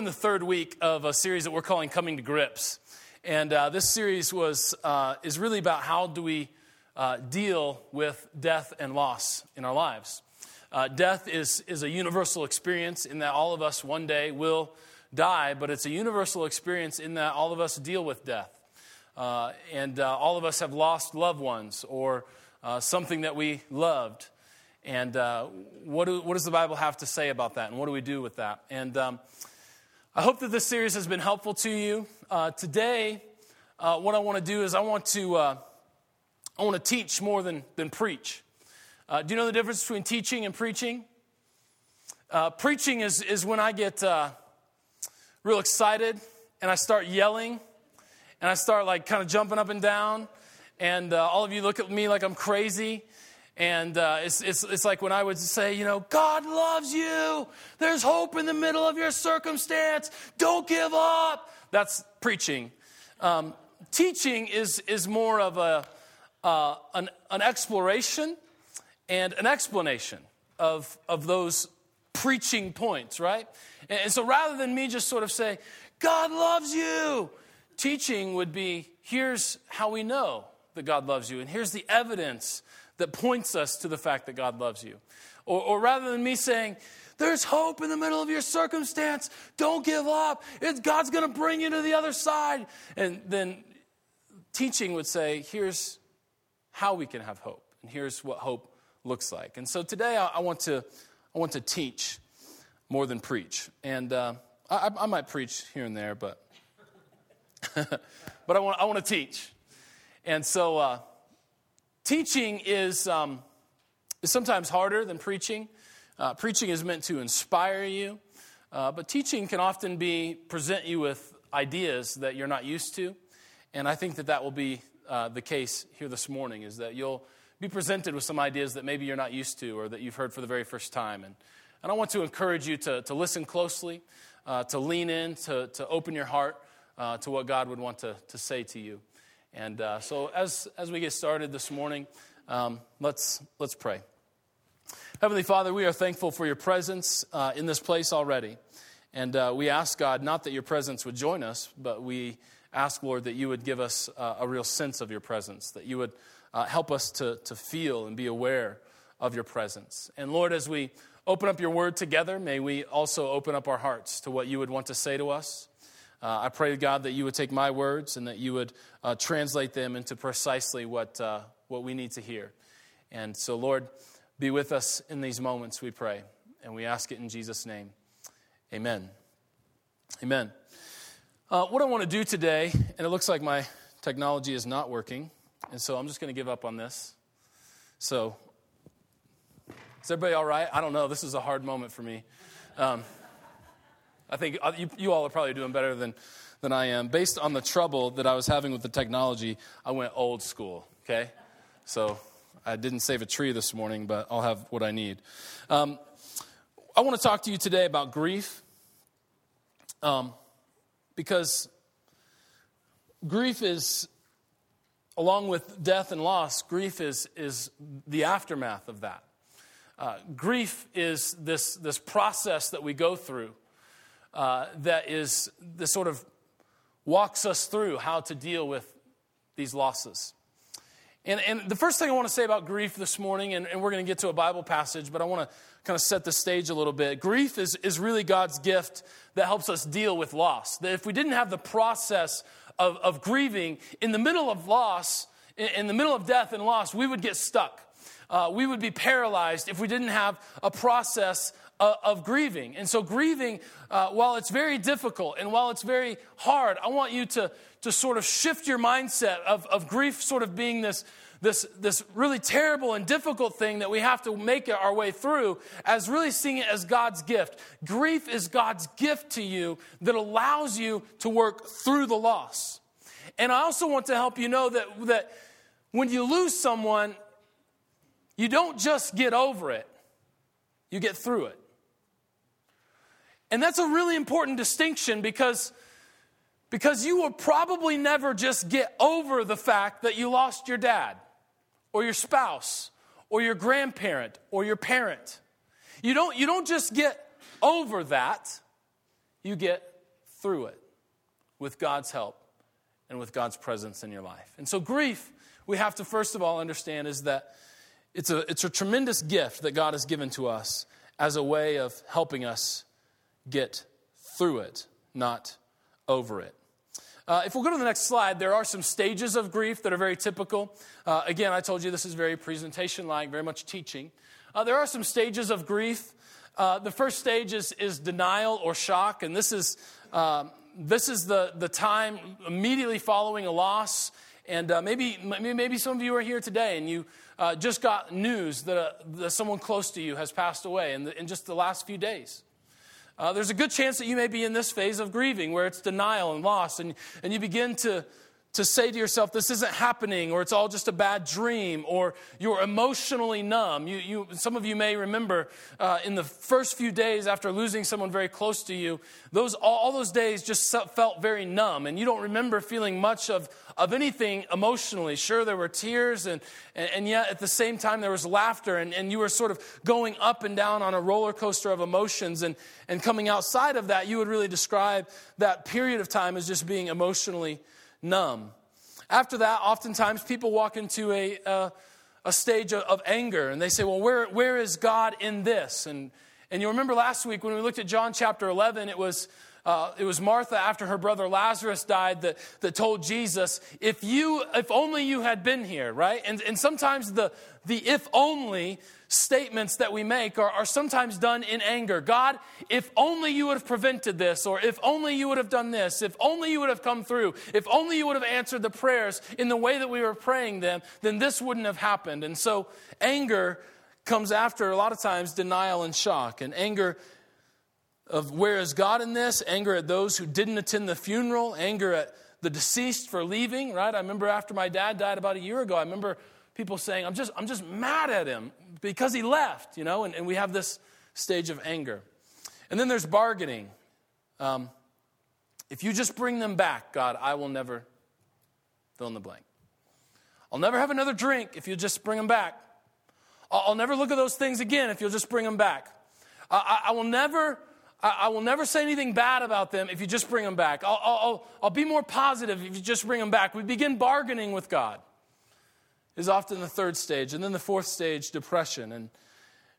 in the third week of a series that we're calling Coming to Grips. And uh, this series was, uh, is really about how do we uh, deal with death and loss in our lives. Uh, death is, is a universal experience in that all of us one day will die, but it's a universal experience in that all of us deal with death. Uh, and uh, all of us have lost loved ones or something that we loved. And uh, what, do, what, does the Bible have to say about that? And what do we do with that? And um, I hope that this series has been helpful to you. Uh, today, uh, what I want to do is I want to, uh, I want to teach more than, than preach. Uh, do you know the difference between teaching and preaching? Uh, preaching is, is when I get real excited and I start yelling and I start like kind of jumping up and down. And all of you look at me like I'm crazy. And uh, it's, it's, it's like when I would say, you know, God loves you. There's hope in the middle of your circumstance. Don't give up. That's preaching. Um, teaching is, is more of a, uh, an, an exploration and an explanation of, of those preaching points, right? And, and so rather than me just sort of say, God loves you, teaching would be here's how we know that God loves you, and here's the evidence that points us to the fact that God loves you. Or, or rather than me saying, there's hope in the middle of your circumstance. Don't give up. It's, God's going to bring you to the other side. And then teaching would say, here's how we can have hope, and here's what hope looks like. And so today I, I want, to, I want to teach more than preach. And uh, I, I, might preach here and there, but, but I, want, I want to teach. And so uh, Teaching is, um, is sometimes harder than preaching. Uh, preaching is meant to inspire you, uh, but teaching can often be present you with ideas that you're not used to. And I think that that will be uh, the case here this morning, is that you'll be presented with some ideas that maybe you're not used to or that you've heard for the very first time. And, and I want to encourage you to, to listen closely, uh, to lean in, to, to open your heart uh, to what God would want to, to say to you. And uh, so, as, as we get started this morning, um, let's, let's pray. Heavenly Father, we are thankful for your presence uh, in this place already. And uh, we ask, God, not that your presence would join us, but we ask, Lord, that you would give us uh, a real sense of your presence, that you would uh, help us to, to feel and be aware of your presence. And Lord, as we open up your word together, may we also open up our hearts to what you would want to say to us. Uh, I pray, God, that you would take my words and that you would uh, translate them into precisely what, uh, what we need to hear. And so, Lord, be with us in these moments, we pray. And we ask it in Jesus' name. Amen. Amen. Uh, what I want to do today, and it looks like my technology is not working, and so I'm just going to give up on this. So, is everybody all right? I don't know. This is a hard moment for me. Um, I think uh, you, you all are probably doing better than, than I am. Based on the trouble that I was having with the technology, I went old school, okay? So I didn't save a tree this morning, but I'll have what I need. Um, I want to talk to you today about grief um, because grief is, along with death and loss, grief is, is the aftermath of that. Uh, grief is this, this process that we go through uh, that is this sort of walks us through how to deal with these losses. And, and the first thing I want to say about grief this morning, and, and we're going to get to a Bible passage, but I want to kind of set the stage a little bit. Grief is, is really God's gift that helps us deal with loss. That if we didn't have the process of, of grieving in the middle of loss, in, in the middle of death and loss, we would get stuck. Uh, we would be paralyzed if we didn't have a process uh, of grieving. And so, grieving, uh, while it's very difficult and while it's very hard, I want you to, to sort of shift your mindset of, of grief sort of being this, this, this really terrible and difficult thing that we have to make our way through as really seeing it as God's gift. Grief is God's gift to you that allows you to work through the loss. And I also want to help you know that, that when you lose someone, you don't just get over it, you get through it. And that's a really important distinction because, because you will probably never just get over the fact that you lost your dad or your spouse or your grandparent or your parent. You don't, you don't just get over that, you get through it with God's help and with God's presence in your life. And so, grief, we have to first of all understand is that it's a, it's a tremendous gift that God has given to us as a way of helping us get through it, not over it. Uh, if we'll go to the next slide, there are some stages of grief that are very typical. Uh, again, I told you this is very presentation like, very much teaching. Uh, there are some stages of grief. Uh, the first stage is, is denial or shock, and this is, um, this is the, the time immediately following a loss. And uh, maybe, maybe some of you are here today and you uh, just got news that, that someone close to you has passed away in, the, in just the last few days. Uh, there's a good chance that you may be in this phase of grieving where it's denial and loss, and, and you begin to, to say to yourself, this isn't happening, or it's all just a bad dream, or you're emotionally numb. You, you, some of you may remember uh, in the first few days after losing someone very close to you, those, all, all those days just felt very numb, and you don't remember feeling much of, of anything emotionally. Sure, there were tears, and, and, and yet at the same time there was laughter, and, and you were sort of going up and down on a roller coaster of emotions, and, and coming outside of that, you would really describe that period of time as just being emotionally numb. After that, oftentimes people walk into a, a, a stage of, of, anger and they say, Well, where, where is God in this? And, and you remember last week when we looked at John chapter 11, it was. Uh, it was Martha after her brother Lazarus died that, that told Jesus, if you, if only you had been here, right? And, and sometimes the, the if only statements that we make are, are sometimes done in anger. God, if only you would have prevented this, or if only you would have done this, if only you would have come through, if only you would have answered the prayers in the way that we were praying them, then this wouldn't have happened. And so anger comes after a lot of times denial and shock. And anger of where is God in this? Anger at those who didn't attend the funeral, anger at the deceased for leaving, right? I remember after my dad died about a year ago, I remember people saying, I'm just, I'm just mad at him because he left, you know, and, and we have this stage of anger. And then there's bargaining. Um, if you just bring them back, God, I will never fill in the blank. I'll never have another drink if you just bring them back. I'll, I'll never look at those things again if you'll just bring them back. I, I, I will never. I, will never say anything bad about them if you just bring them back. I'll, I'll, I'll be more positive if you just bring them back. We begin bargaining with God is often the third stage. And then the fourth stage, depression. And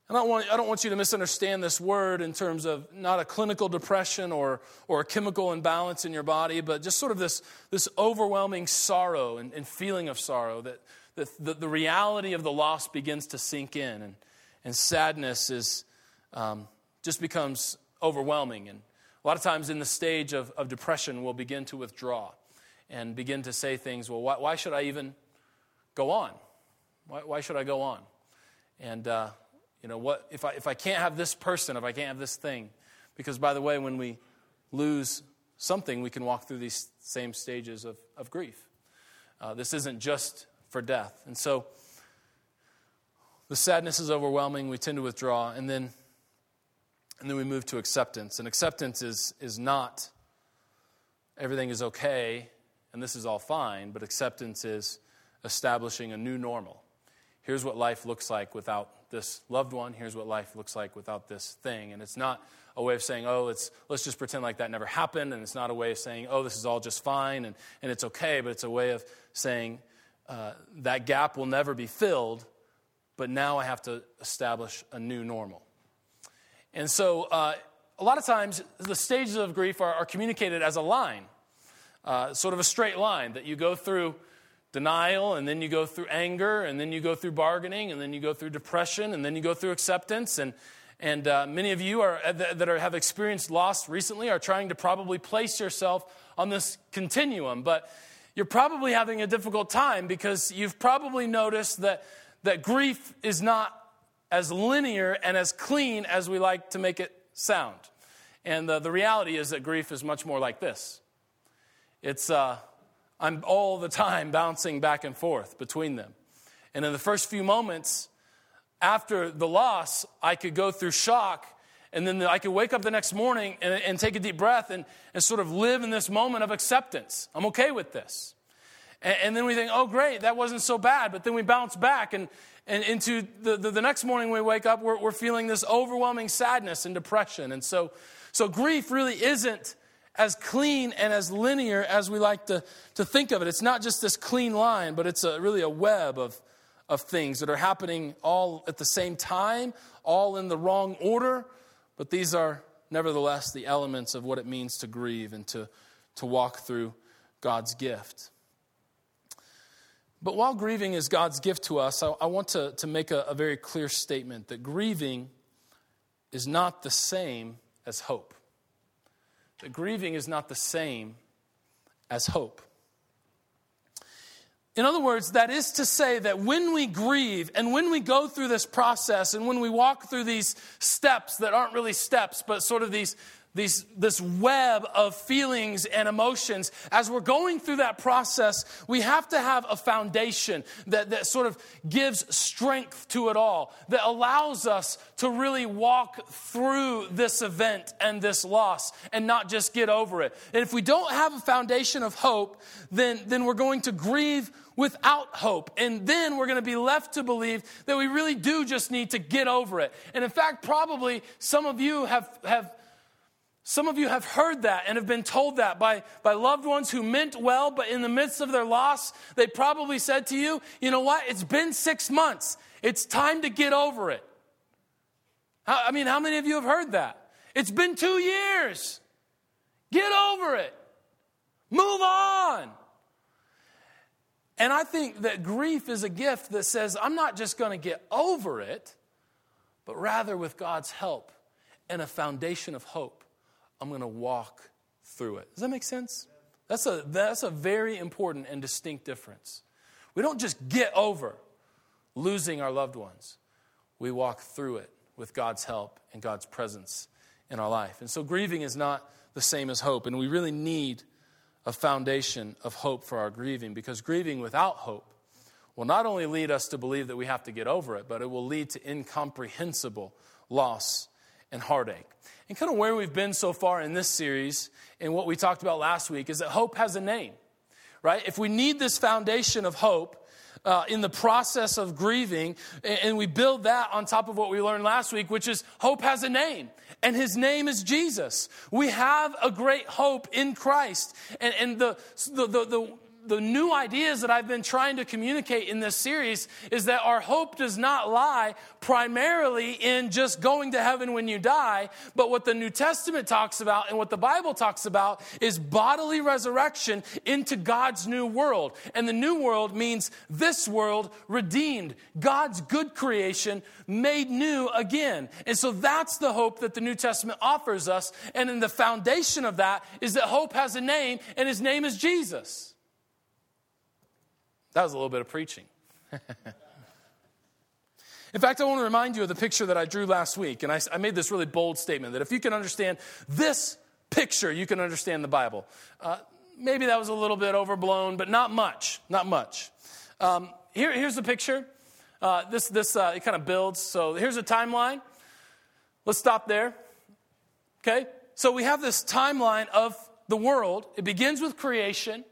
I don't, want, I don't want you to misunderstand this word in terms of not a clinical depression or, or a chemical imbalance in your body, but just sort of this, this overwhelming sorrow and, and feeling of sorrow that, that the, the, reality of the loss begins to sink in. And, and sadness is, um, just becomes overwhelming. And a lot of times in the stage of, of depression, we'll begin to withdraw and begin to say things, well, why, why should I even go on? Why, why should I go on? And, uh, you know, what, if, I, if I can't have this person, if I can't have this thing, because by the way, when we lose something, we can walk through these same stages of, of grief. Uh, this isn't just for death. And so the sadness is overwhelming. We tend to withdraw. And then, and then we move to acceptance. And acceptance is, is not everything is okay and this is all fine, but acceptance is establishing a new normal. Here's what life looks like without this loved one. Here's what life looks like without this thing. And it's not a way of saying, oh, it's, let's just pretend like that never happened. And it's not a way of saying, oh, this is all just fine and, and it's okay. But it's a way of saying, uh, that gap will never be filled, but now I have to establish a new normal. And so, uh, a lot of times, the stages of grief are, are communicated as a line, uh, sort of a straight line that you go through denial, and then you go through anger, and then you go through bargaining, and then you go through depression, and then you go through acceptance. And, and uh, many of you are, uh, that are, have experienced loss recently are trying to probably place yourself on this continuum. But you're probably having a difficult time because you've probably noticed that, that grief is not as linear and as clean as we like to make it sound. And uh, the reality is that grief is much more like this. It's, uh, I'm all the time bouncing back and forth between them. And in the first few moments after the loss, I could go through shock. And then I could wake up the next morning and, and take a deep breath and, and sort of live in this moment of acceptance. I'm okay with this. And, and then we think, oh, great, that wasn't so bad. But then we bounce back and, and into the, the, the next morning we wake up, we're, we're feeling this overwhelming sadness and depression. And so, so grief really isn't as clean and as linear as we like to, to think of it. It's not just this clean line, but it's a, really a web of, of things that are happening all at the same time, all in the wrong order. But these are nevertheless the elements of what it means to grieve and to, to walk through God's gift. But while grieving is God's gift to us, I, I want to, to make a, a very clear statement that grieving is not the same as hope. That grieving is not the same as hope. In other words, that is to say that when we grieve and when we go through this process and when we walk through these steps that aren't really steps, but sort of these, these, this web of feelings and emotions, as we're going through that process, we have to have a foundation that, that sort of gives strength to it all, that allows us to really walk through this event and this loss and not just get over it. And if we don't have a foundation of hope, then, then we're going to grieve without hope. And then we're going to be left to believe that we really do just need to get over it. And in fact, probably some of you have, have some of you have heard that and have been told that by, by loved ones who meant well, but in the midst of their loss, they probably said to you, you know what? It's been six months. It's time to get over it. I mean, how many of you have heard that? It's been two years. Get over it. Move on. And I think that grief is a gift that says, I'm not just going to get over it, but rather with God's help and a foundation of hope. I'm going to walk through it. Does that make sense? That's a, that's a very important and distinct difference. We don't just get over losing our loved ones, we walk through it with God's help and God's presence in our life. And so grieving is not the same as hope, and we really need a foundation of hope for our grieving because grieving without hope will not only lead us to believe that we have to get over it, but it will lead to incomprehensible loss and heartache. And kind of where we've been so far in this series and what we talked about last week is that hope has a name, right? If we need this foundation of hope, uh, in the process of grieving, and we build that on top of what we learned last week, which is hope has a name, and his name is Jesus. We have a great hope in Christ. And, and the, the, the, the the new ideas that I've been trying to communicate in this series is that our hope does not lie primarily in just going to heaven when you die, but what the New Testament talks about and what the Bible talks about is bodily resurrection into God's new world. And the new world means this world redeemed, God's good creation made new again. And so that's the hope that the New Testament offers us. And in the foundation of that is that hope has a name, and his name is Jesus. That was a little bit of preaching. In fact, I want to remind you of the picture that I drew last week. And I, I, made this really bold statement that if you can understand this picture, you can understand the Bible. Uh, maybe that was a little bit overblown, but not much. Not much. Um, here, here's the picture. Uh, this this uh, it kind of builds. So here's a timeline. Let's stop there. Okay? So we have this timeline of the world. It begins with creation,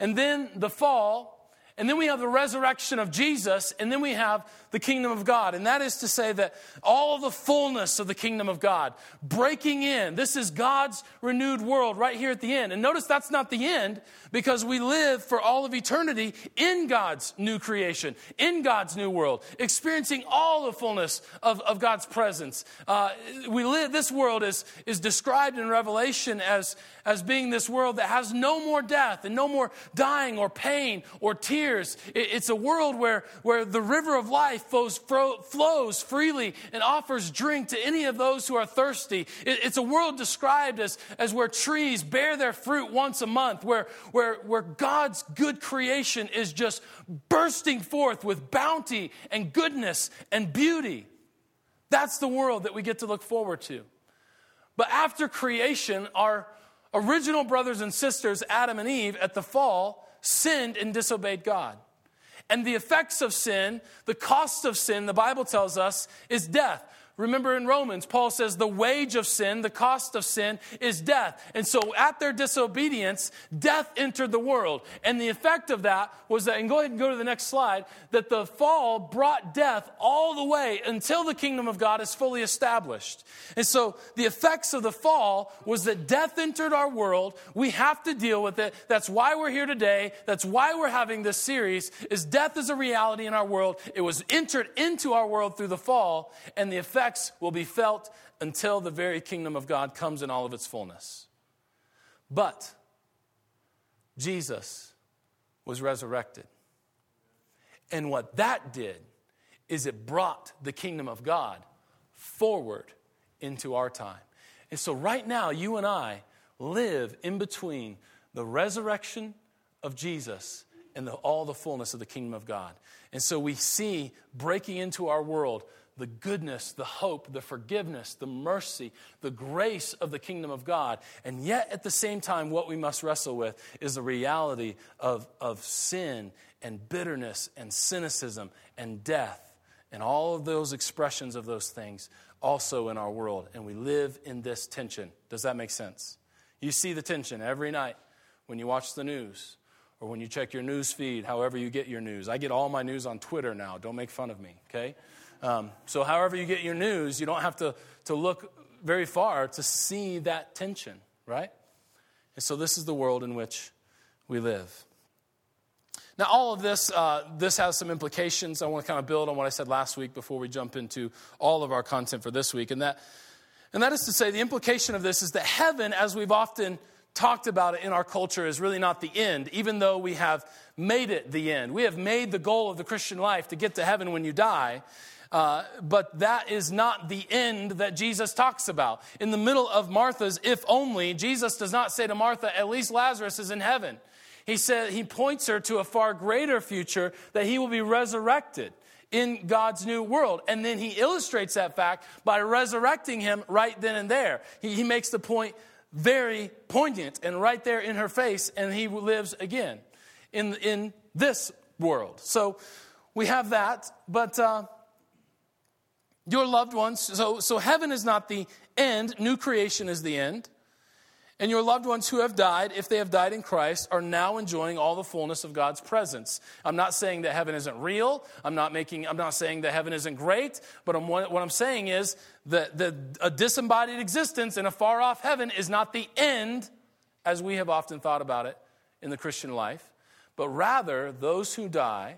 and then the fall, and then we have the resurrection of Jesus, and then we have the kingdom of God. And that is to say that all the fullness of the kingdom of God breaking in. This is God's renewed world right here at the end. And notice that's not the end because we live for all of eternity in God's new creation, in God's new world, experiencing all the fullness of, of God's presence. Uh, we live, this world is, is described in Revelation as, as being this world that has no more death and no more dying or pain or tears. It's a world where, where the river of life flows, flows freely and offers drink to any of those who are thirsty. it's a world described as, as where trees bear their fruit once a month, where, where, where God's good creation is just bursting forth with bounty and goodness and beauty. That's the world that we get to look forward to. But after creation, our original brothers and sisters, Adam and Eve, at the fall, sinned and disobeyed God. And the effects of sin, the cost of sin, the Bible tells us, is death. Remember in Romans, Paul says the wage of sin, the cost of sin, is death. And so at their disobedience, death entered the world. And the effect of that was that, and go ahead and go to the next slide, that the fall brought death all the way until the kingdom of God is fully established. And so the effects of the fall was that death entered our world. We have to deal with it. That's why we're here today. That's why we're having this series, is death is a reality in our world. It was entered into our world through the fall, and the effect effects will be felt until the very kingdom of God comes in all of its fullness. But Jesus was resurrected. And what that did is it brought the kingdom of God forward into our time. And so, right now, you and I live in between the resurrection of Jesus and the, all the fullness of the kingdom of God. And so, we see breaking into our world the goodness, the hope, the forgiveness, the mercy, the grace of the kingdom of God. And yet, at the same time, what we must wrestle with is the reality of, of sin and bitterness and cynicism and death and all of those expressions of those things also in our world. And we live in this tension. Does that make sense? You see the tension every night when you watch the news or when you check your news feed, however you get your news. I get all my news on Twitter now. Don't make fun of me, okay? Um, so, however you get your news, you don't have to, to look very far to see that tension, right? And so, this is the world in which we live. Now, all of this, uh, this has some implications. I want to kind of build on what I said last week before we jump into all of our content for this week. And that, and that is to say, the implication of this is that heaven, as we've often talked about it in our culture, is really not the end, even though we have made it the end. We have made the goal of the Christian life to get to heaven when you die. Uh, but that is not the end that Jesus talks about. In the middle of Martha's, if only, Jesus does not say to Martha, at least Lazarus is in heaven. He said he points her to a far greater future that he will be resurrected in God's new world. And then he illustrates that fact by resurrecting him right then and there. He, he makes the point very poignant and right there in her face, and he lives again in, in this world. So we have that, but. Uh, your loved ones. So, so heaven is not the end, new creation is the end. And your loved ones who have died, if they have died in Christ, are now enjoying all the fullness of God's presence. I'm not saying that heaven isn't real. I'm not making. I'm not saying that heaven isn't great. But I'm, what I'm saying is that the, a disembodied existence in a far off heaven is not the end, as we have often thought about it in the Christian life. But rather, those who die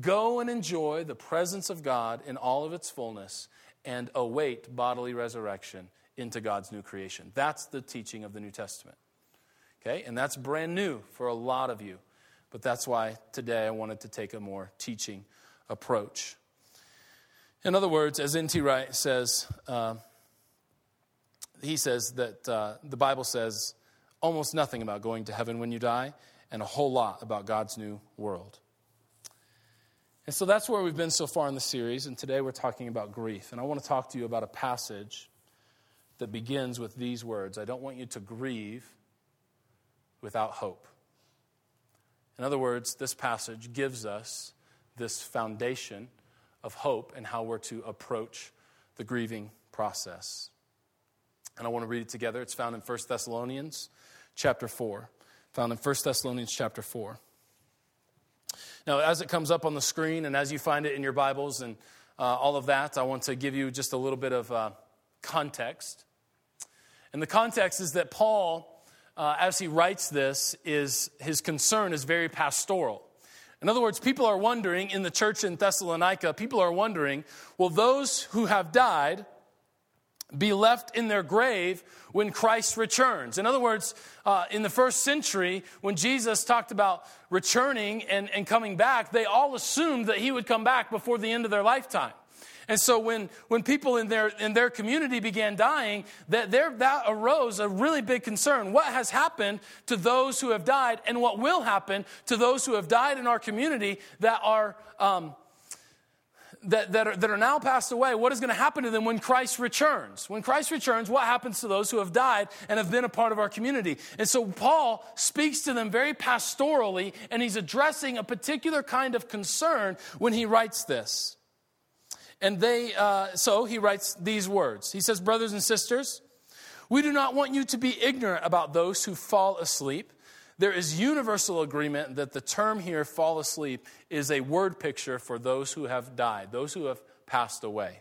Go and enjoy the presence of God in all of its fullness and await bodily resurrection into God's new creation. That's the teaching of the New Testament. Okay? And that's brand new for a lot of you. But that's why today I wanted to take a more teaching approach. In other words, as N.T. Wright says, uh, he says that uh, the Bible says almost nothing about going to heaven when you die, and a whole lot about God's new world. And so that's where we've been so far in the series, and today we're talking about grief. And I want to talk to you about a passage that begins with these words I don't want you to grieve without hope. In other words, this passage gives us this foundation of hope and how we're to approach the grieving process. And I want to read it together. It's found in 1 Thessalonians chapter 4. Found in 1 Thessalonians chapter 4. Now, as it comes up on the screen and as you find it in your Bibles and uh, all of that, I want to give you just a little bit of uh, context. And the context is that Paul, uh, as he writes this, is his concern is very pastoral. In other words, people are wondering in the church in Thessalonica, people are wondering, will those who have died be left in their grave when Christ returns. In other words, uh, in the first century, when Jesus talked about returning and, and coming back, they all assumed that he would come back before the end of their lifetime. And so when, when people in their, in their community began dying, that, there, that arose a really big concern. What has happened to those who have died and what will happen to those who have died in our community that are um, that, that, are, that are now passed away, what is going to happen to them when Christ returns? When Christ returns, what happens to those who have died and have been a part of our community? And so Paul speaks to them very pastorally, and he's addressing a particular kind of concern when he writes this. And they, uh, so he writes these words. He says, Brothers and sisters, we do not want you to be ignorant about those who fall asleep. There is universal agreement that the term here, fall asleep, is a word picture for those who have died, those who have passed away.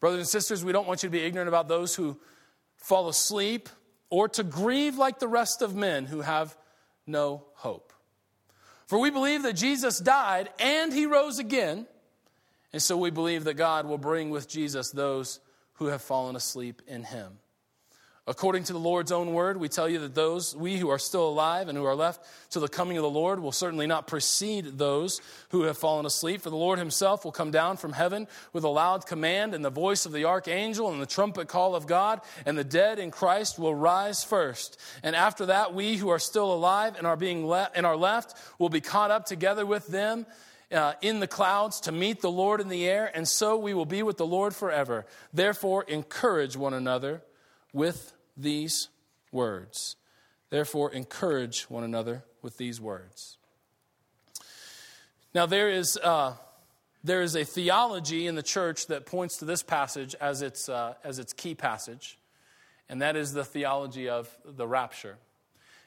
Brothers and sisters, we don't want you to be ignorant about those who fall asleep or to grieve like the rest of men who have no hope. For we believe that Jesus died and he rose again, and so we believe that God will bring with Jesus those who have fallen asleep in him. According to the Lord's own word, we tell you that those, we who are still alive and who are left till the coming of the Lord, will certainly not precede those who have fallen asleep. For the Lord himself will come down from heaven with a loud command and the voice of the archangel and the trumpet call of God, and the dead in Christ will rise first. And after that, we who are still alive and are being le- and are left will be caught up together with them. Uh, in the clouds to meet the Lord in the air, and so we will be with the Lord forever. Therefore, encourage one another with these words. Therefore, encourage one another with these words. Now, there is, uh, there is a theology in the church that points to this passage as its, uh, as its key passage, and that is the theology of the rapture.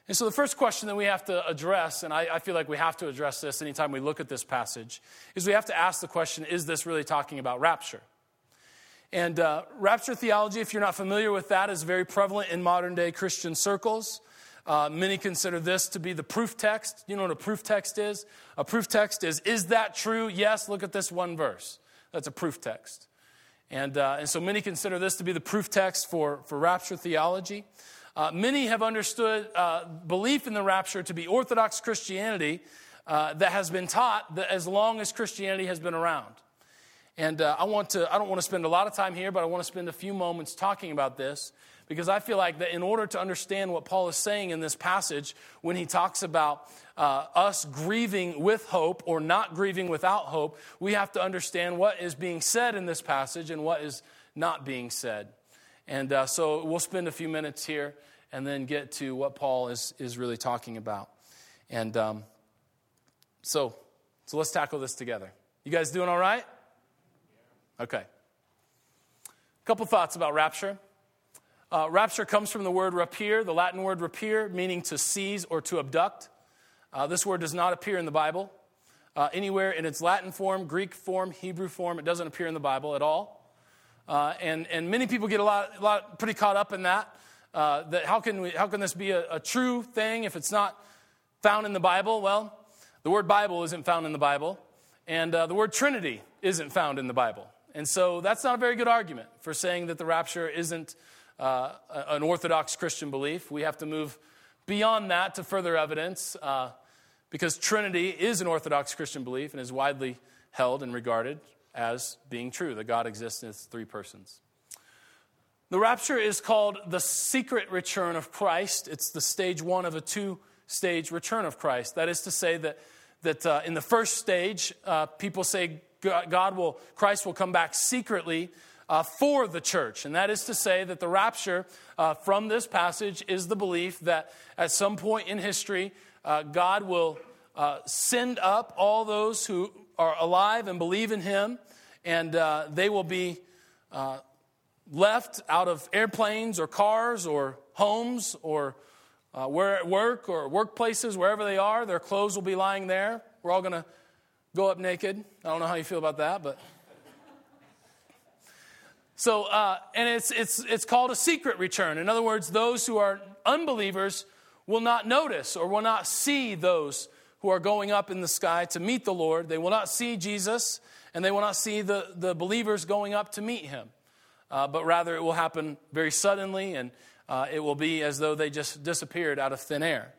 And so, the first question that we have to address, and I, I, feel like we have to address this anytime we look at this passage, is we have to ask the question is this really talking about rapture? And uh, rapture theology, if you're not familiar with that, is very prevalent in modern day Christian circles. Uh, many consider this to be the proof text. You know what a proof text is? A proof text is, is that true? Yes, look at this one verse. That's a proof text. And, uh, and so many consider this to be the proof text for, for rapture theology. Uh, many have understood uh, belief in the rapture to be Orthodox Christianity uh, that has been taught that as long as Christianity has been around. And uh, I want to, I don't want to spend a lot of time here, but I want to spend a few moments talking about this because I feel like that in order to understand what Paul is saying in this passage, when he talks about uh, us grieving with hope or not grieving without hope, we have to understand what is being said in this passage and what is not being said. And uh, so we'll spend a few minutes here and then get to what Paul is, is really talking about. And um, so, so let's tackle this together. You guys doing all right? Okay. A couple thoughts about rapture. Uh, rapture comes from the word rapier, the Latin word rapier, meaning to seize or to abduct. Uh, this word does not appear in the Bible. Uh, anywhere in its Latin form, Greek form, Hebrew form, it doesn't appear in the Bible at all. Uh, and, and many people get a lot, a lot pretty caught up in that. Uh, that how can, we, how can this be a, a true thing if it's not found in the Bible? Well, the word Bible isn't found in the Bible, and uh, the word Trinity isn't found in the Bible. And so that's not a very good argument for saying that the rapture isn't uh, an Orthodox Christian belief. We have to move beyond that to further evidence uh, because Trinity is an Orthodox Christian belief and is widely held and regarded as being true that God exists in three persons. The rapture is called the secret return of Christ. It's the stage one of a two stage return of Christ. That is to say, that, that uh, in the first stage, uh, people say God will, Christ will come back secretly uh, for the church. And that is to say that the rapture uh, from this passage is the belief that at some point in history, uh, God will uh, send up all those who are alive and believe in Him, and uh, they will be uh, left out of airplanes or cars or homes or where at work or workplaces, wherever they are. Their clothes will be lying there. We're all going to go up naked. I don't know how you feel about that, but. So, uh, and it's, it's, it's called a secret return. In other words, those who are unbelievers will not notice or will not see those who are going up in the sky to meet the Lord. They will not see Jesus, and they will not see the, the believers going up to meet him. Uh, but rather, it will happen very suddenly, and uh, it will be as though they just disappeared out of thin air.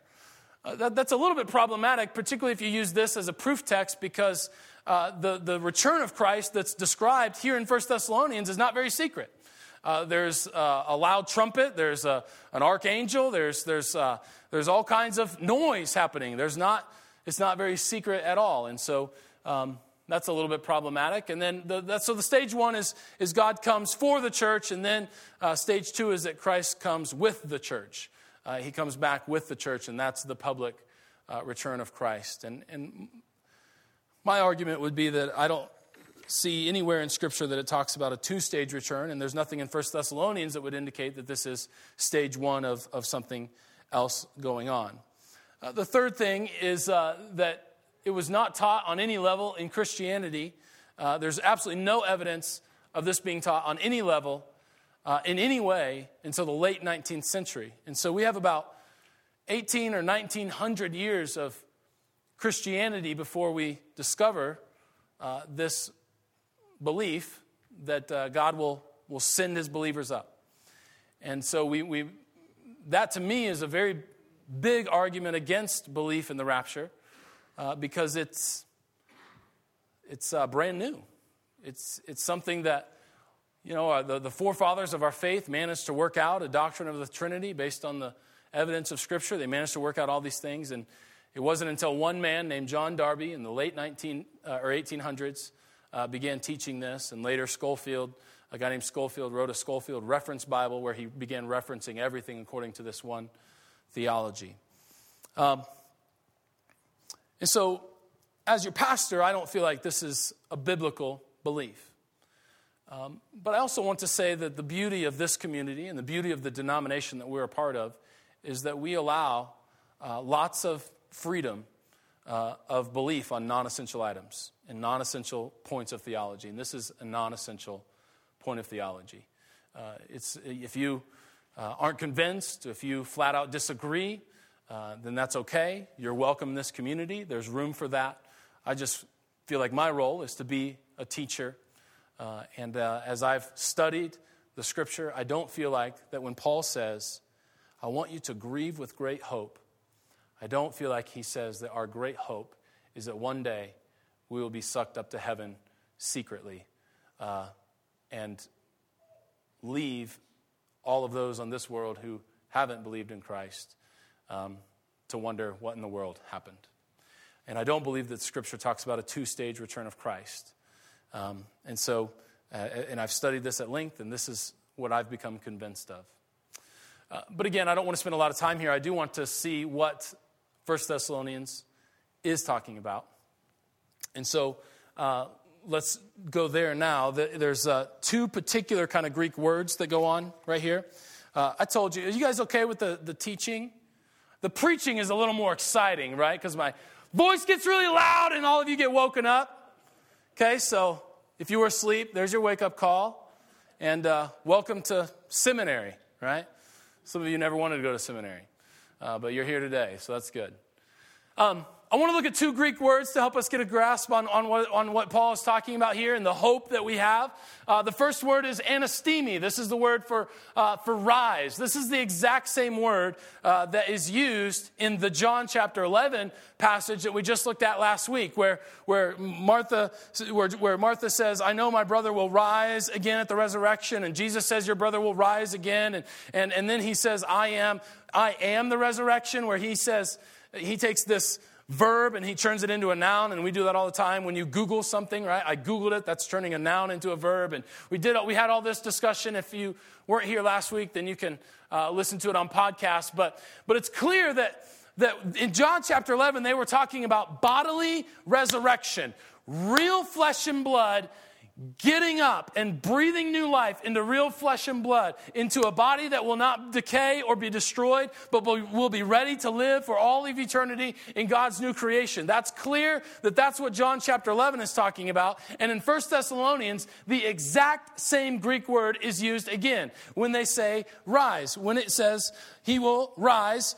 Uh, that, that's a little bit problematic, particularly if you use this as a proof text, because uh, the, the return of Christ that's described here in 1 Thessalonians is not very secret. Uh, there's uh, a loud trumpet, there's a, an archangel, there's, there's, uh, there's all kinds of noise happening. There's not, it's not very secret at all. And so um, that's a little bit problematic. And then, the, so the stage one is, is God comes for the church, and then uh, stage two is that Christ comes with the church uh, he comes back with the church, and that's the public uh, return of Christ. And, and my argument would be that I don't, see anywhere in Scripture that it talks about a two stage return, and there's nothing in 1 Thessalonians that would indicate that this is stage one of, of something else going on. Uh, the third thing is uh, that it was not taught on any level in Christianity. Uh, there's absolutely no evidence of this being taught on any level uh, in any way until the late 19th century. And so we have about 18 or 1900 years of Christianity before we discover uh, this belief that uh, God will, will send his believers up. And so we, we, that to me is a very big argument against belief in the rapture uh, because it's, it's uh, brand new. It's, it's something that, you know, uh, the, the forefathers of our faith managed to work out a doctrine of the Trinity based on the evidence of Scripture. They managed to work out all these things. And it wasn't until one man named John Darby in the late 19 uh, or 1800s uh, began teaching this, and later Scofield, a guy named Scofield, wrote a Scofield reference Bible where he began referencing everything according to this one theology. Um, and so, as your pastor, I don't feel like this is a biblical belief. Um, but I also want to say that the beauty of this community and the beauty of the denomination that we're a part of is that we allow uh, lots of freedom uh, of belief on non essential items and non essential points of theology. And this is a non essential point of theology. Uh, it's, if you uh, aren't convinced, if you flat out disagree, uh, then that's okay. You're welcome in this community. There's room for that. I just feel like my role is to be a teacher. Uh, and uh, as I've studied the scripture, I don't feel like that when Paul says, I want you to grieve with great hope, I don't feel like he says that our great hope is that one day we will be sucked up to heaven secretly uh, and leave all of those on this world who haven't believed in Christ um, to wonder what in the world happened. And I don't believe that Scripture talks about a two stage return of Christ. Um, and so, uh, and I've studied this at length, and this is what I've become convinced of. Uh, but again, I don't want to spend a lot of time here. I do want to see what 1 Thessalonians is talking about. And so uh, let's go there now. There's uh, two particular kind of Greek words that go on right here. Uh, I told you, are you guys okay with the, the teaching? The preaching is a little more exciting, right? Because my voice gets really loud and all of you get woken up. Okay, so if you were asleep, there's your wake up call. And uh, welcome to seminary, right? Some of you never wanted to go to seminary uh, but you're here today, so that's good. Um, I want to look at two Greek words to help us get a grasp on, on, what, on what Paul is talking about here and the hope that we have. Uh, the first word is anistemi. This is the word for, uh, for rise. This is the exact same word uh, that is used in the John chapter 11 passage that we just looked at last week, where, where, Martha, where, where Martha says, I know my brother will rise again at the resurrection. And Jesus says, Your brother will rise again. And, and, and then he says, I am, I am the resurrection, where he says, he takes this verb and he turns it into a noun and we do that all the time. When you google something right i googled it that's turning a noun into a verb. And we did we had all this discussion. If you weren't here last week then you can uh, listen to it on podcast. But but it's clear that that in john chapter 11 they were talking about bodily resurrection real flesh and blood getting up and breathing new life into real flesh and blood, into a body that will not decay or be destroyed, but will be ready to live for all of eternity in God's new creation. That's clear that that's what John chapter 11 is talking about. And in 1 Thessalonians, the exact same Greek word is used again when they say rise. When it says he will rise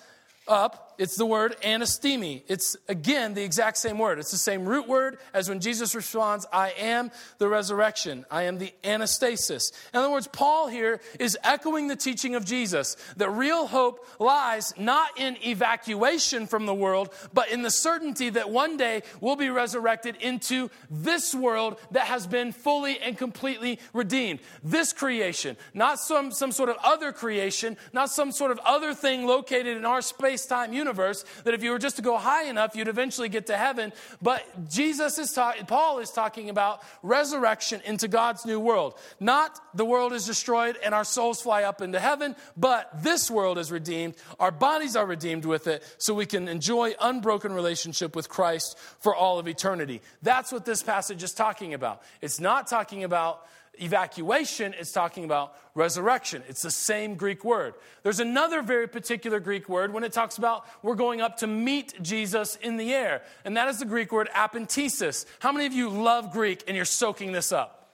up, it's the word anistemi. It's again the exact same word. It's the same root word as when Jesus responds, I am the resurrection. I am the anastasis. In other words, Paul here is echoing the teaching of Jesus that real hope lies not in evacuation from the world, but in the certainty that one day we'll be resurrected into this world that has been fully and completely redeemed. This creation, not some, some sort of other creation, not some sort of other thing located in our space time universe universe, that if you were just to go high enough, you'd eventually get to heaven. But Jesus is talking, Paul is talking about resurrection into God's new world. Not the world is destroyed and our souls fly up into heaven, but this world is redeemed. Our bodies are redeemed with it so we can enjoy unbroken relationship with Christ for all of eternity. That's what this passage is talking about. It's not talking about evacuation, it's talking about resurrection. It's the same Greek word. There's another very particular Greek word when it talks about we're going up to meet Jesus in the air, and that is the Greek word apantesis. How many of you love Greek and you're soaking this up?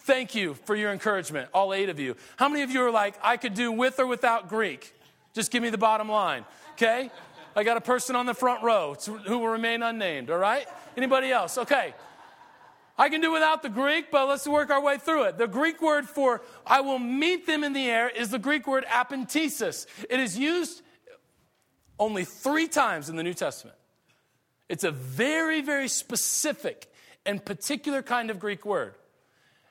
Thank you for your encouragement, all eight of you. How many of you are like, I could do with or without Greek? Just give me the bottom line, okay? I got a person on the front row who will remain unnamed, all right? Anybody else? Okay. I can do without the Greek, but let's work our way through it. The Greek word for I will meet them in the air is the Greek word apantesis. It is used only three times in the New Testament. It's a very, very specific and particular kind of Greek word.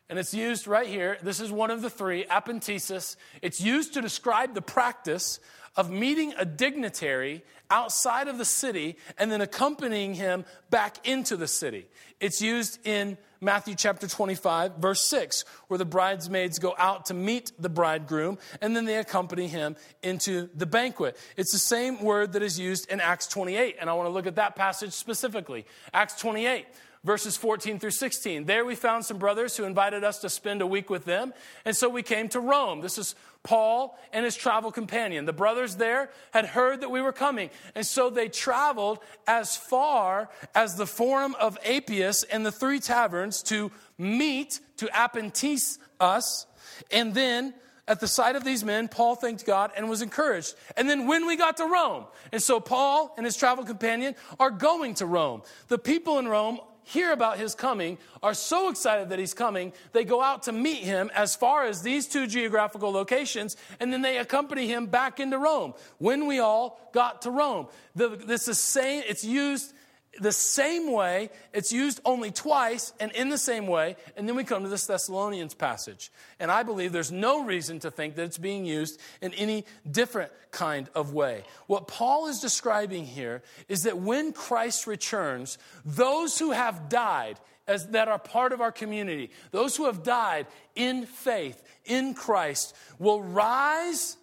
And it's used right here. This is one of the three, apantesis. It's used to describe the practice of meeting a dignitary outside of the city and then accompanying him back into the city. It's used in Matthew chapter 25, verse 6, where the bridesmaids go out to meet the bridegroom and then they accompany him into the banquet. It's the same word that is used in Acts 28, and I want to look at that passage specifically. Acts 28 verses 14 through 16. There we found some brothers who invited us to spend a week with them, and so we came to Rome. This is Paul and his travel companion. The brothers there had heard that we were coming, and so they traveled as far as the Forum of Appius and the three taverns to meet, to apantesis us, and then at the sight of these men, Paul thanked God and was encouraged. And then when we got to Rome, and so Paul and his travel companion are going to Rome. The people in Rome hear about his coming, are so excited that he's coming, they go out to meet him as far as these two geographical locations, and then they accompany him back into Rome. When we all got to Rome, the, this is saying it's used the same way, it's used only twice and in the same way, and then we come to this Thessalonians passage. And I believe there's no reason to think that it's being used in any different kind of way. What Paul is describing here is that when Christ returns, those who have died, as that are part of our community, those who have died in faith in Christ will rise,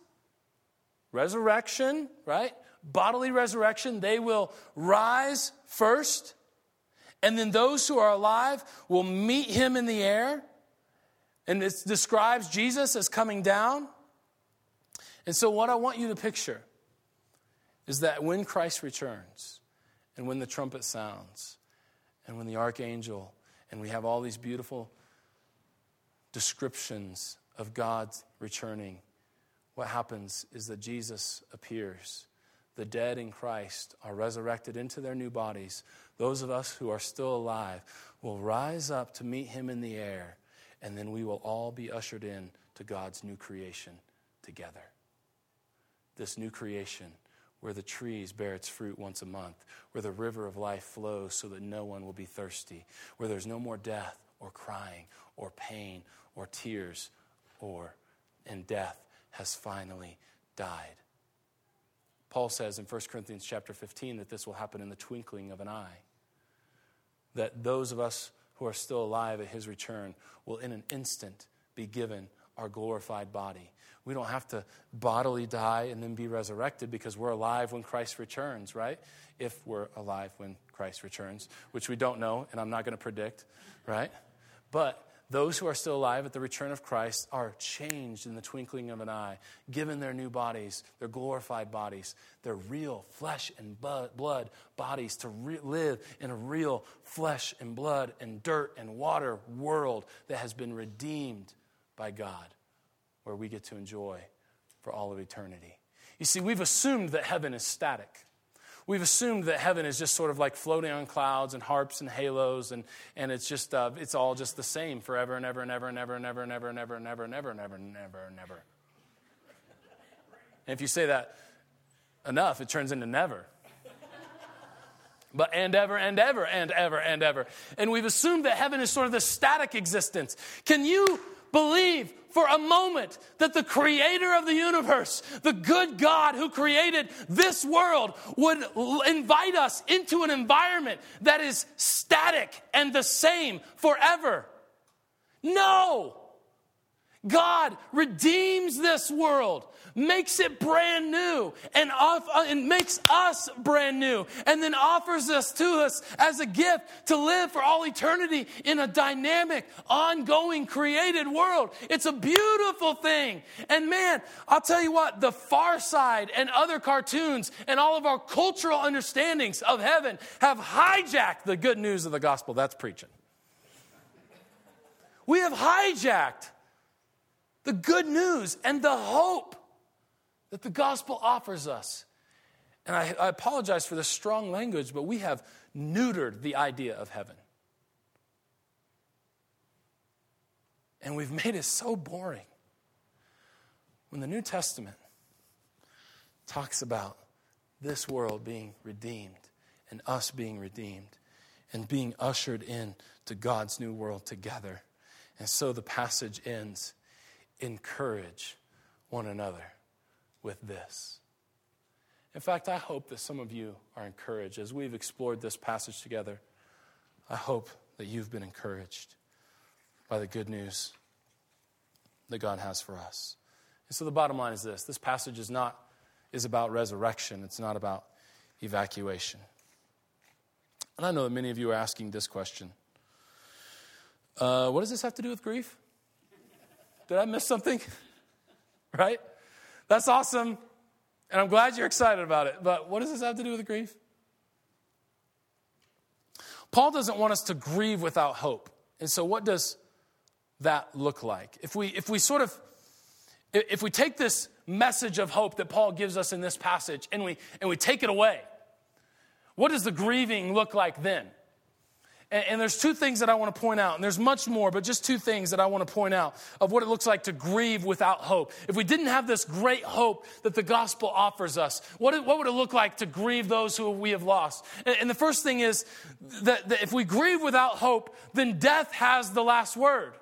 resurrection, right? bodily resurrection, they will rise first, and then those who are alive will meet him in the air. And it describes Jesus as coming down. And so, what I want you to picture is that when Christ returns, and when the trumpet sounds, and when the archangel, and we have all these beautiful descriptions of God's returning, what happens is that Jesus appears the dead in Christ are resurrected into their new bodies, those of us who are still alive will rise up to meet him in the air, and then we will all be ushered in to God's new creation together. This new creation where the trees bear its fruit once a month, where the river of life flows so that no one will be thirsty, where there's no more death or crying or pain or tears or and death has finally died. Paul says in 1 Corinthians chapter 15 that this will happen in the twinkling of an eye. That those of us who are still alive at his return will in an instant be given our glorified body. We don't have to bodily die and then be resurrected because we're alive when Christ returns, right? If we're alive when Christ returns, which we don't know, and I'm not going to predict, right? But those who are still alive at the return of Christ are changed in the twinkling of an eye, given their new bodies, their glorified bodies, their real flesh and blood bodies to re- live in a real flesh and blood and dirt and water world that has been redeemed by God, where we get to enjoy for all of eternity. You see, we've assumed that heaven is static. We've assumed that heaven is just sort of like floating on clouds and harps and halos, and, and it's just, uh, it's all just the same forever and ever and ever and ever and ever and ever and ever and ever and ever and ever and ever and ever. And if you say that enough, it turns into never. But and ever and ever and ever and ever. And we've assumed that heaven is sort of the static existence. Can you believe for a moment that the creator of the universe, the good God who created this world, would invite us into an environment that is static and the same forever? No! God redeems this world, makes it brand new, and, off, uh, and makes us brand new, and then offers us to us as a gift to live for all eternity in a dynamic, ongoing, created world. It's a beautiful thing. And man, I'll tell you what, the far side and other cartoons and all of our cultural understandings of heaven have hijacked the good news of the gospel. That's preaching. We have hijacked the good news and the hope that the gospel offers us. And I, I, apologize for the strong language, but we have neutered the idea of heaven. And we've made it so boring. When the New Testament talks about this world being redeemed and us being redeemed and being ushered in to God's new world together. And so the passage ends encourage one another with this. In fact, I hope that some of you are encouraged as we've explored this passage together. I hope that you've been encouraged by the good news that God has for us. And so the bottom line is this this passage is not is about resurrection, it's not about evacuation. And I know that many of you are asking this question. Uh, what does this have to do with grief? Did I miss something? right? That's awesome. And I'm glad you're excited about it. But what does this have to do with grief? Paul doesn't want us to grieve without hope. And so, what does that look like? If we, if we sort of if we take this message of hope that Paul gives us in this passage and we, and we take it away, what does the grieving look like then? And, and, there's two things that I want to point out, and there's much more, but just two things that I want to point out of what it looks like to grieve without hope. If we didn't have this great hope that the gospel offers us, what, what would it look like to grieve those who we have lost? And, and the first thing is that, that if we grieve without hope, then death has the last word.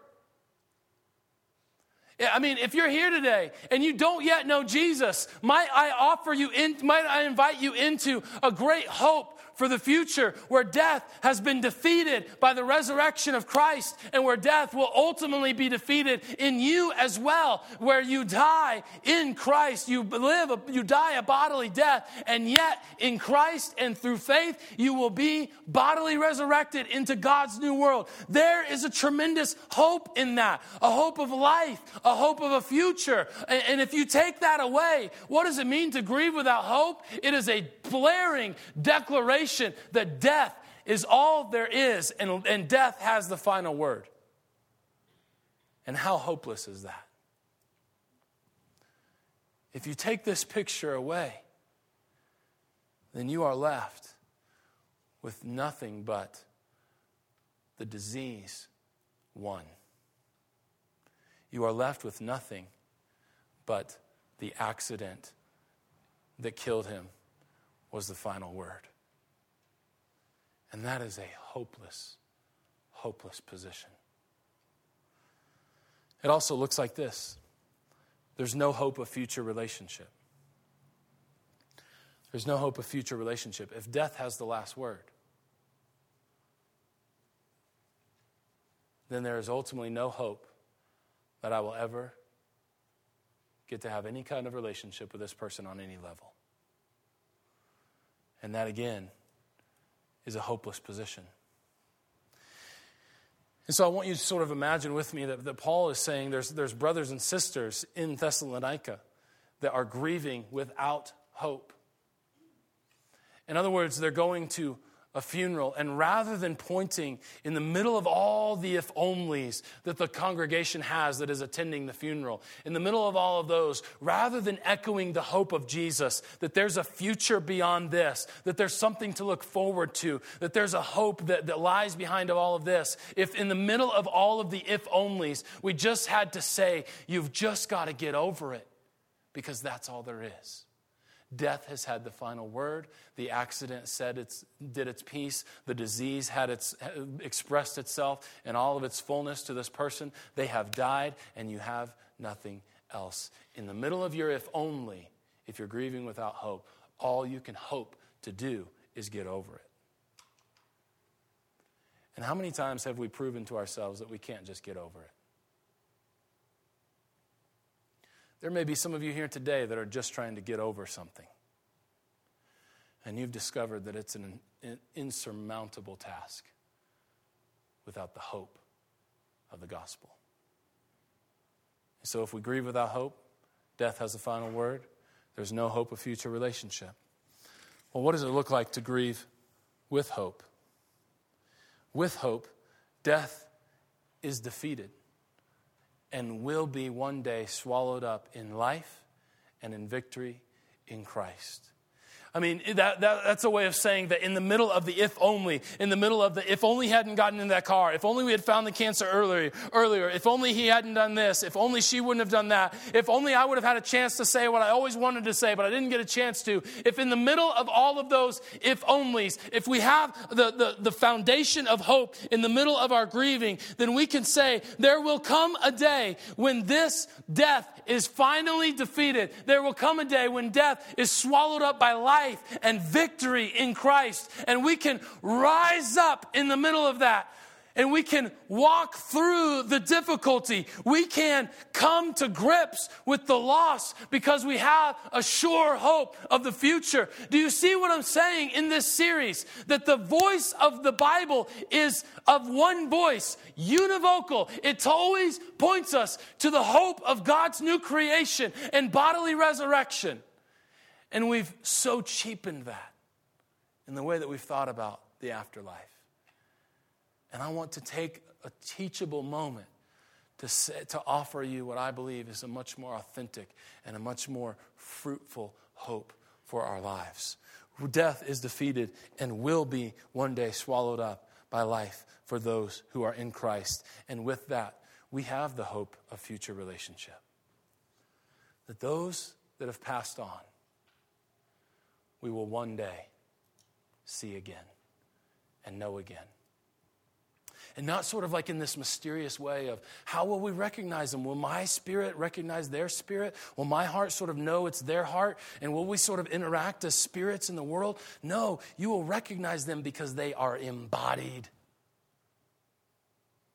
I mean, if you're here today and you don't yet know Jesus, might I offer you in, might I invite you into a great hope for the future where death has been defeated by the resurrection of Christ and where death will ultimately be defeated in you as well, where you die in Christ. You live, you die a bodily death, and yet in Christ and through faith, you will be bodily resurrected into God's new world. There is a tremendous hope in that, a hope of life, a hope of a future. And, if you take that away, what does it mean to grieve without hope? It is a blaring declaration that death is all there is and, and death has the final word. And how hopeless is that? If you take this picture away, then you are left with nothing but the disease won. You are left with nothing but the accident that killed him was the final word. And that is a hopeless, hopeless position. It also looks like this there's no hope of future relationship. There's no hope of future relationship if death has the last word. Then there is ultimately no hope that I will ever get to have any kind of relationship with this person on any level. And that again is a hopeless position. And so I want you to sort of imagine with me that, that Paul is saying there's, there's brothers and sisters in Thessalonica that are grieving without hope. In other words, they're going to a funeral, and rather than pointing in the middle of all the if onlys that the congregation has that is attending the funeral, in the middle of all of those, rather than echoing the hope of Jesus, that there's a future beyond this, that there's something to look forward to, that there's a hope that, that lies behind all of this, if in the middle of all of the if onlys, we just had to say, you've just got to get over it, because that's all there is. Death has had the final word. The accident said its, did its piece. The disease had its, expressed itself in all of its fullness to this person. They have died, and you have nothing else. In the middle of your if only, if you're grieving without hope, all you can hope to do is get over it. And how many times have we proven to ourselves that we can't just get over it? There may be some of you here today that are just trying to get over something. And you've discovered that it's an, insurmountable task without the hope of the gospel. So if we grieve without hope, death has the final word. There's no hope of future relationship. Well, what does it look like to grieve with hope? With hope, death is defeated and will be one day swallowed up in life and in victory in Christ. I mean, that, that, that's a way of saying that in the middle of the if only, in the middle of the if only hadn't gotten in that car, if only we had found the cancer earlier, earlier, if only he hadn't done this, if only she wouldn't have done that, if only I would have had a chance to say what I always wanted to say, but I didn't get a chance to. If in the middle of all of those if onlys, if we have the, the, the foundation of hope in the middle of our grieving, then we can say, there will come a day when this death is finally defeated. There will come a day when death is swallowed up by life and victory in Christ. And we can rise up in the middle of that and we can walk through the difficulty. We can come to grips with the loss because we have a sure hope of the future. Do you see what I'm saying in this series? That the voice of the Bible is of one voice, univocal. It always points us to the hope of God's new creation and bodily resurrection. And we've so cheapened that in the way that we've thought about the afterlife. And I want to take a teachable moment to, say, to offer you what I believe is a much more authentic and a much more fruitful hope for our lives. Death is defeated and will be one day swallowed up by life for those who are in Christ. And with that, we have the hope of future relationship. That those that have passed on, we will one day see again and know again and not sort of like in this mysterious way of how will we recognize them? Will my spirit recognize their spirit? Will my heart sort of know it's their heart? And will we sort of interact as spirits in the world? No, you will recognize them because they are embodied.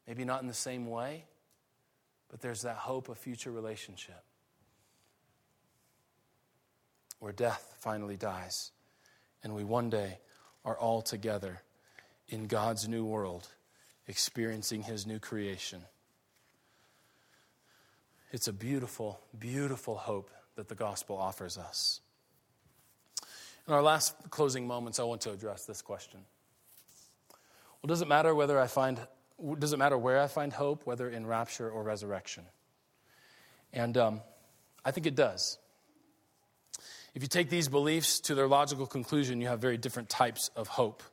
Maybe not in the same way, but there's that hope of future relationship where death finally dies and we one day are all together in God's new world experiencing his new creation. It's a beautiful, beautiful hope that the gospel offers us. In our last closing moments, I want to address this question. Well, does it matter whether I find does it matter where I find hope, whether in rapture or resurrection? And um, I think it does. If you take these beliefs to their logical conclusion, you have very different types of hope.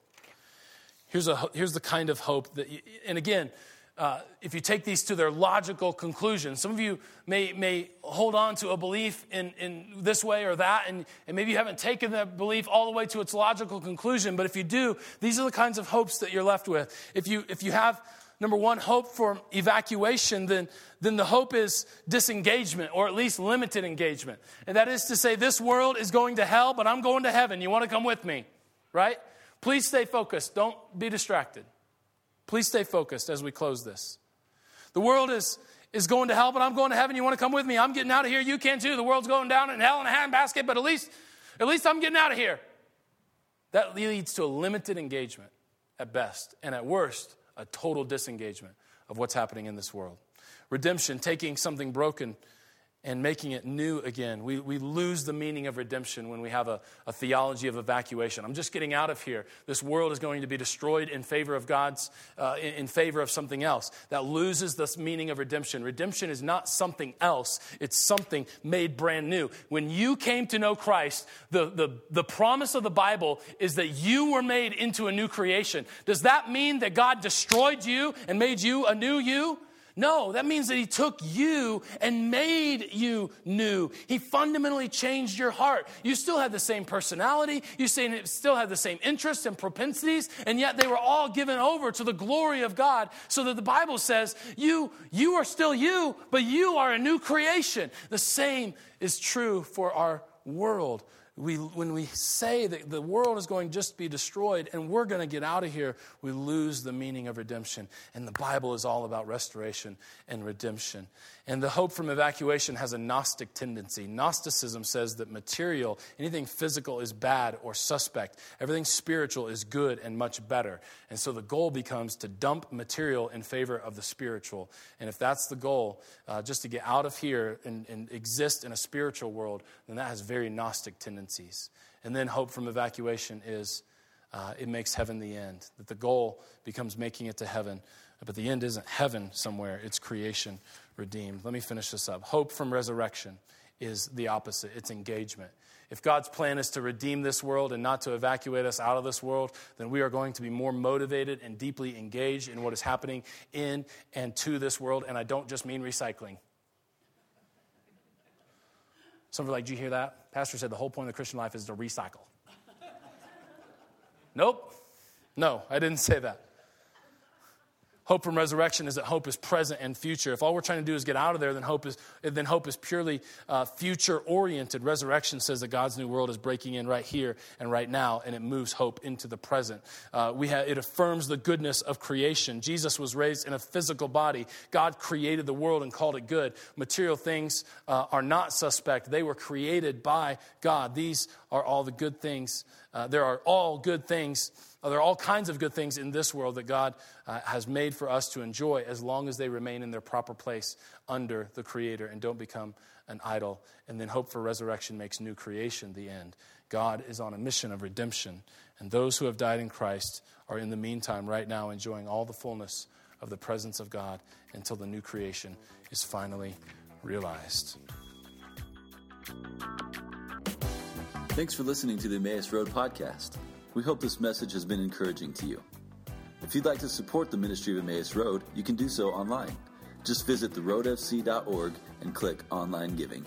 Here's, a, here's the kind of hope that, you, and again, uh, if you take these to their logical conclusion, some of you may, may hold on to a belief in, in this way or that, and, and maybe you haven't taken that belief all the way to its logical conclusion. But if you do, these are the kinds of hopes that you're left with. If you, if you have, number one, hope for evacuation, then, then the hope is disengagement, or at least limited engagement. And that is to say, this world is going to hell, but I'm going to heaven. You want to come with me, right? Please stay focused. Don't be distracted. Please stay focused as we close this. The world is, is going to hell, but I'm going to heaven. You want to come with me? I'm getting out of here. You can too. The world's going down in hell in a handbasket, but at least, at least I'm getting out of here. That leads to a limited engagement at best, and at worst, a total disengagement of what's happening in this world. Redemption, taking something broken and making it new again. We, we lose the meaning of redemption when we have a, a theology of evacuation. I'm just getting out of here. This world is going to be destroyed in favor of God's, uh, in, in favor of something else. That loses the meaning of redemption. Redemption is not something else, it's something made brand new. When you came to know Christ, the, the, the promise of the Bible is that you were made into a new creation. Does that mean that God destroyed you and made you a new you? No, that means that He took you and made you new. He fundamentally changed your heart. You still have the same personality, you still have the same interests and propensities, and yet they were all given over to the glory of God. So that the Bible says, you, you are still you, but you are a new creation. The same is true for our world we, when we say that the world is going to just be destroyed and we're going to get out of here, we lose the meaning of redemption. And the Bible is all about restoration and redemption. And the hope from evacuation has a Gnostic tendency. Gnosticism says that material, anything physical, is bad or suspect. Everything spiritual is good and much better. And so the goal becomes to dump material in favor of the spiritual. And if that's the goal, uh, just to get out of here and, and exist in a spiritual world, then that has very Gnostic And then hope from evacuation is uh, it makes heaven the end. That the goal becomes making it to heaven. But the end isn't heaven somewhere, it's creation redeemed. Let me finish this up. Hope from resurrection is the opposite it's engagement. If God's plan is to redeem this world and not to evacuate us out of this world, then we are going to be more motivated and deeply engaged in what is happening in and to this world. And I don't just mean recycling. Some are like, Did you hear that? Pastor said the whole point of the Christian life is to recycle. nope. No, I didn't say that. Hope from resurrection is that hope is present and future. If all we're trying to do is get out of there, then hope is, then hope is purely uh, future oriented. Resurrection says that God's new world is breaking in right here and right now, and it moves hope into the present. Uh, we it affirms the goodness of creation. Jesus was raised in a physical body. God created the world and called it good. Material things uh, are not suspect, they were created by God. These are all the good things. Uh, there are all good things there are all kinds of good things in this world that God uh, has made for us to enjoy as long as they remain in their proper place under the Creator and don't become an idol. And then hope for resurrection makes new creation the end. God is on a mission of redemption, and those who have died in Christ are in the meantime, right now, enjoying all the fullness of the presence of God until the new creation is finally realized. Thanks for listening to the Emmaus Road podcast. We hope this message has been encouraging to you. If you'd like to support the ministry of Emmaus Road, you can do so online. Just visit theroadfc.org and click Online Giving.